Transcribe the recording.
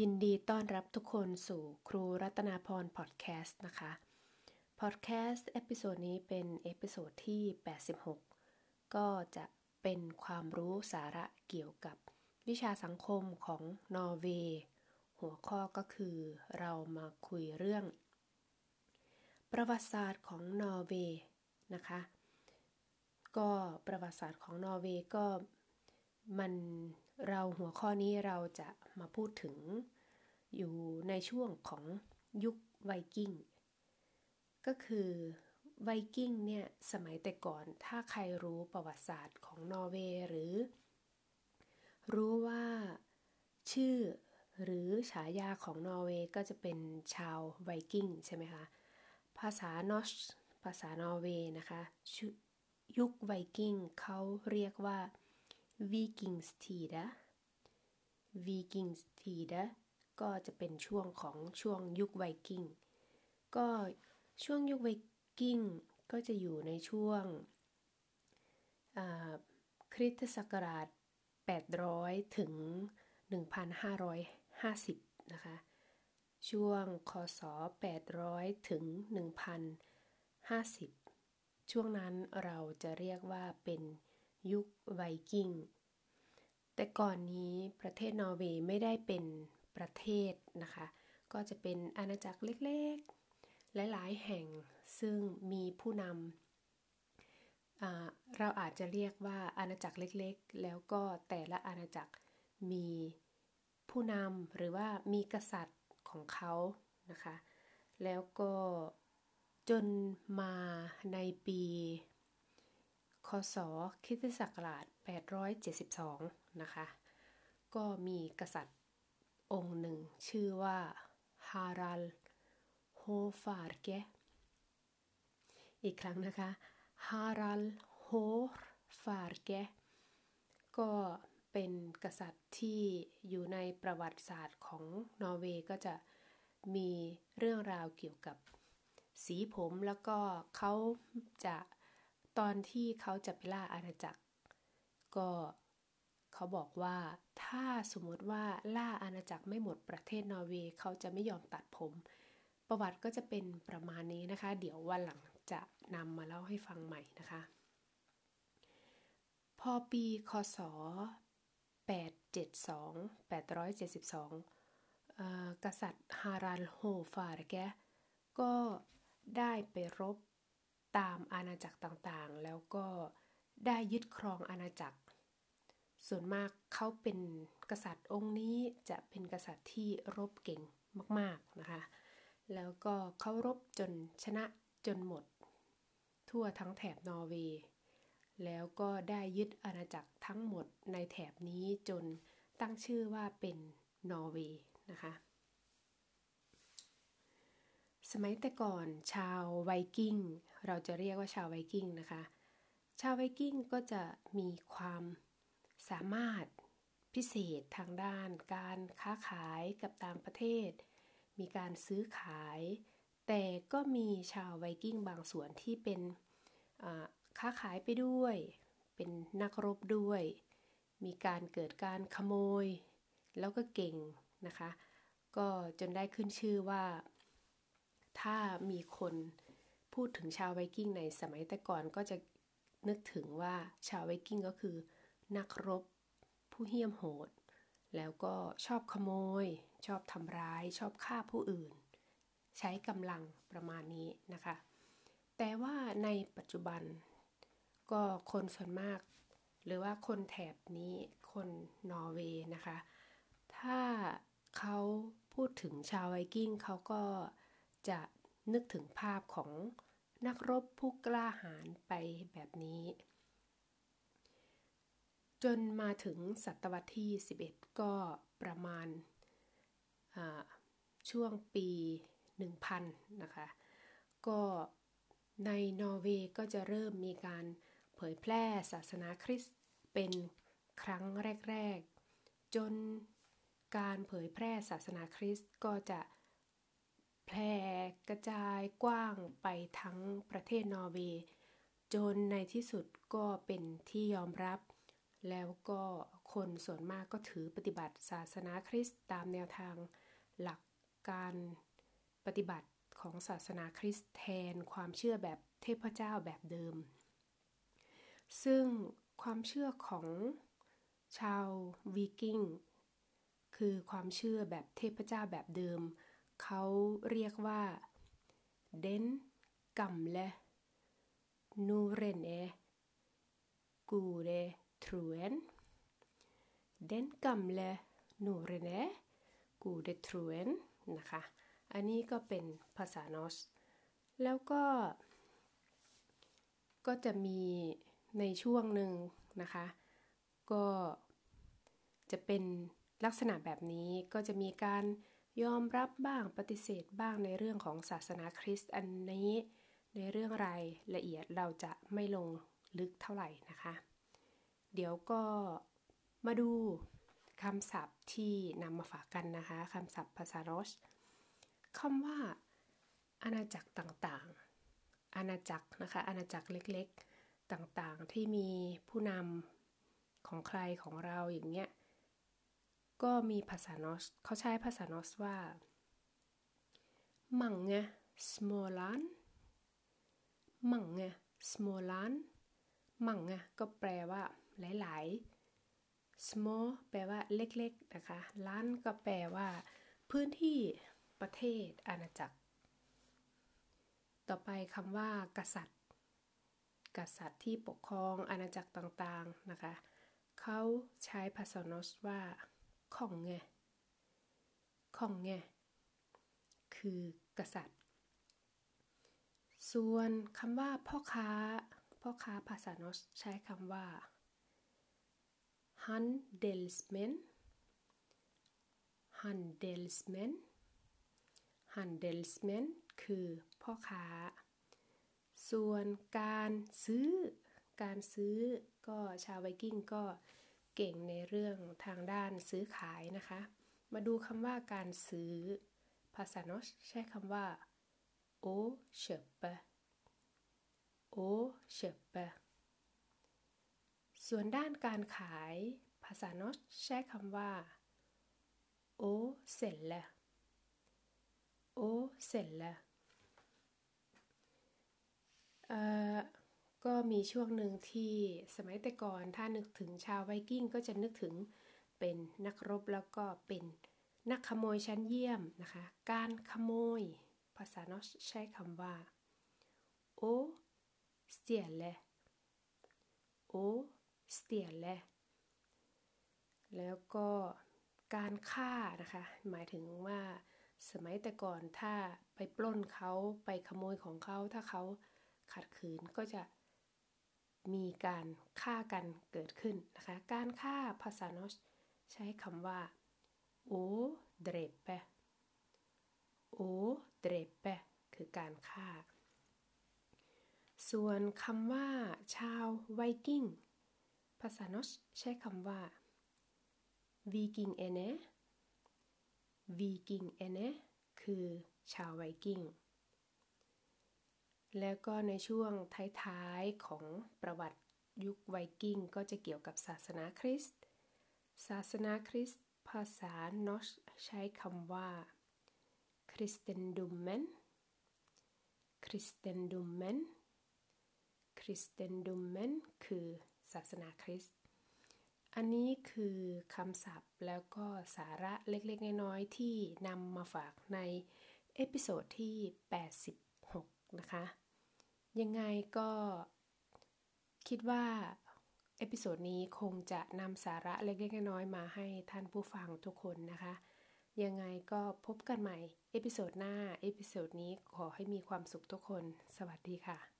ยินดีต้อนรับทุกคนสู่ครูรัตนาพรพอดแคสต์นะคะ พอดแคสต์ episode นี้เป็น episode ที่ 86 ก็จะเป็นความรู้สาระเกี่ยวกับวิชาสังคมของนอร์เวย์ หัวข้อก็คือเรามาคุยเรื่อง ประวัติศาสตร์ของนอร์เวย์นะคะ ก็ประวัติศาสตร์ของนอร์เวย์ก็มัน เราหัวข้อนี้เราจะมาพูดถึงอยู่ในช่วงของยุคไวกิ้ง ก็คือไวกิ้งเนี่ยสมัยแต่ก่อนถ้าใครรู้ประวัติศาสตร์ของนอร์เวย์หรือ รู้ว่าชื่อหรือฉายาของนอร์เวย์ก็จะเป็นชาวไวกิ้งใช่ไหมคะ ภาษา norsk ภาษานอร์เวย์นะคะ ยุคไวกิ้งเขาเรียกว่า Vikingstida Vikingstida ก็จะเป็นช่วงของช่วงยุคไวกิ้ง ก็ช่วงยุคไวกิ้งก็จะอยู่ในช่วงคริสตศักราช 800 ถึง 1,550 นะคะ ช่วงคศ 800 ถึง 1,050 ช่วงนั้นเราจะเรียกว่าเป็น ยุคไวกิ้ง แต่ก่อนนี้ประเทศนอร์เวย์ไม่ได้เป็นประเทศนะคะ ก็จะเป็นอาณาจักรเล็กๆ หลายๆแห่งซึ่งมีผู้นำเราอาจจะเรียกว่าอาณาจักรเล็กๆ แล้วก็แต่ละอาณาจักรมีผู้นำหรือว่ามีกษัตริย์ของเขานะคะ แล้วก็จนมาในปี คศคริสตศักราช 872 นะคะ ก็มีกษัตริย์องค์หนึ่ง ชื่อว่าฮารัลโฮฟาร์เกอีกครั้งนะคะฮารัลโฮฟาร์เกก็เป็นกษัตริย์ที่อยู่ในประวัติศาสตร์ของนอร์เวย์ก็จะมีเรื่องราวเกี่ยวกับสีผมแล้วก็เขาจะ ตอนที่เขาจะไปล่าอาณาจักร ก็เขาบอกว่าถ้าสมมติว่าล่าอาณาจักรไม่หมดประเทศนอร์เวย์เขาจะไม่ยอมตัดผม ประวัติก็จะเป็นประมาณนี้นะคะ เดี๋ยววันหลังจะนำมาเล่าให้ฟังใหม่นะคะ พอปีคศ 872 872 กษัตริย์ฮารันโฮฟาร์แกก็ได้ไปรบ ตามอาณาจักรต่างๆ แล้วก็ได้ยึดครองอาณาจักร ส่วนมากเขาเป็นกษัตริย์องค์นี้จะเป็นกษัตริย์ที่รบเก่งมากๆนะคะ แล้วก็เขารบจนชนะจนหมด ทั่วทั้งแถบนอร์เวย์ แล้วก็ได้ยึดอาณาจักรทั้งหมดในแถบนี้จนตั้งชื่อว่าเป็นนอร์เวย์นะคะ สมัยแต่ก่อนชาวไวกิ้ง เราจะเรียกว่าชาวไวกิ้งนะคะ ชาวไวกิ้งก็จะมีความสามารถพิเศษทางด้านการค้าขายกับต่างประเทศ มีการซื้อขาย แต่ก็มีชาวไวกิ้งบางส่วนที่เป็นค้าขายไปด้วย เป็นนักรบด้วย มีการเกิดการขโมย แล้วก็เก่งนะคะ ก็จนได้ขึ้นชื่อว่า ถ้ามีคนพูดถึงชาวไวกิ้งในสมัยแต่ก่อนก็จะนึกถึงว่าชาวไวกิ้งก็คือ นักรบ ผู้เหี้ยมโหด แล้วก็ชอบขโมย ชอบทำร้าย ชอบฆ่าผู้อื่น ใช้กำลังประมาณนี้นะคะ แต่ว่าในปัจจุบัน ก็คนส่วนมาก หรือว่าคนแถบนี้คนนอร์เวย์นะคะ ถ้าเขาพูดถึงชาวไวกิ้งเขาก็ จะนึกถึงภาพของนักรบผู้กล้าหาญไปแบบนี้ จนมาถึงศตวรรษที่ 11 ก็ประมาณช่วงปี 1000 นะคะ ก็ในนอร์เวย์ก็จะเริ่มมีการเผยแพร่ศาสนาคริสต์เป็นครั้งแรก ๆ จนการเผยแพร่ศาสนาคริสต์ก็จะ แพร่กระจายกว้างไปทั้งประเทศนอร์เวย์ จนในที่สุดก็เป็นที่ยอมรับ แล้วก็คคนส่วนมากก็ถือปฏิบัติศาสนาคริสต์ตามแนวทางหลักการปฏิบัติของศาสนาคริสต์แทนความเชื่อแบบเทพเจ้าแบบเดิม ซึ่งความเชื่อของชาวไวกิ้งคือความเชื่อแบบเทพเจ้าแบบเดิม เขาเรียกว่า den gamle norrøne gudetroen den gamle norrøne gudetroen นะคะ อันนี้ก็เป็นภาษา norsk แล้วก็ ก็จะมีในช่วงหนึ่งนะคะ ก็จะเป็นลักษณะแบบนี้ก็จะมีการ ยอมรับบ้างปฏิเสธบ้างในเรื่องของศาสนาคริสต์อันนี้ ในเรื่องรายละเอียดเราจะไม่ลงลึกเท่าไหร่นะคะ เดี๋ยวก็มาดูคำศัพท์ที่นำมาฝากกันนะคะคำศัพท์ภาษาโรสคำว่า อาณาจักรต่างๆ อาณาจักรนะคะ อาณาจักรเล็กๆ ต่างๆ ที่มีผู้นำของใครของเราอย่างเงี้ย ก็มีภาษานอสเขาใช้ภาษานอสว่า mange Småland mange Småland mange ก็แปลว่า หลาย ๆ small แปลว่าเล็ก ๆ นะคะ land ก็แปลว่า พื้นที่ประเทศอาณาจักร ต่อไปคำว่า กษัตริย์ กษัตริย์ที่ปกครองอาณาจักรต่าง ๆ นะคะ เขาใช้ภาษานอสว่า ของไงของไงคือกษัตริย์ ส่วนคำว่าพ่อค้า พ่อค้าภาษาโนสใช้คำว่า handelsmen handelsmen handelsmen คือพ่อค้า ส่วนการซื้อ การซื้อก็ชาวไวกิ้งก็ เก่งในเรื่องทางด้านซื้อขายนะคะ มาดูคำว่าการซื้อ ภาษาโนสใช้คำว่าโอเชปโอเชปส่วนด้านการขาย ภาษาโนสใช้คำว่าโอเซลลโอเซลลเอ่อ ก็มีช่วงหนึ่งที่สมัยแต่ก่อนถ้านึกถึงชาวไวกิ้งก็จะนึกถึงเป็นนักรบแล้วก็เป็นนักขโมยชั้นเยี่ยมนะคะ การขโมย ภาษาเนอสใช้คำว่าโอสเตียเลโอสเตียเลแล้วก็การฆ่านะคะ หมายถึงว่าสมัยแต่ก่อนถ้าไปปล้นเขาไปขโมยของเขาถ้าเขาขัดขืนก็จะ มีการฆ่ากันเกิดขึ้นนะคะ การฆ่าภาษาโนสใช้คำว่าโอเดรเปโอเดรเปคือการฆ่า ส่วนคำว่า ชาวไวกิ้งภาษาโนสใช้คำว่าวีกิงเอเนวีกิงเอเนคือชาวไวกิ้ง แล้วก็ในช่วงท้ายๆของประวัติยุคไวกิ้งก็จะเกี่ยวกับศาสนาคริสต์ ศาสนาคริสต์ ภาษา norsk ใช้คำว่า kristendommen kristendommen kristendommen คือศาสนาคริสต์ อันนี้คือคำศัพท์แล้วก็สาระเล็กๆ น้อยๆ ที่นำมาฝากใน episode ที่ 86 นะคะ ยังไงก็คิดว่า episode นี้คงจะนำสาระเล็กๆน้อยๆมาให้ท่านผู้ฟังทุกคนนะคะ ยังไงก็พบกันใหม่ episode หน้า episode นี้ขอให้มีความสุขทุกคน สวัสดีค่ะ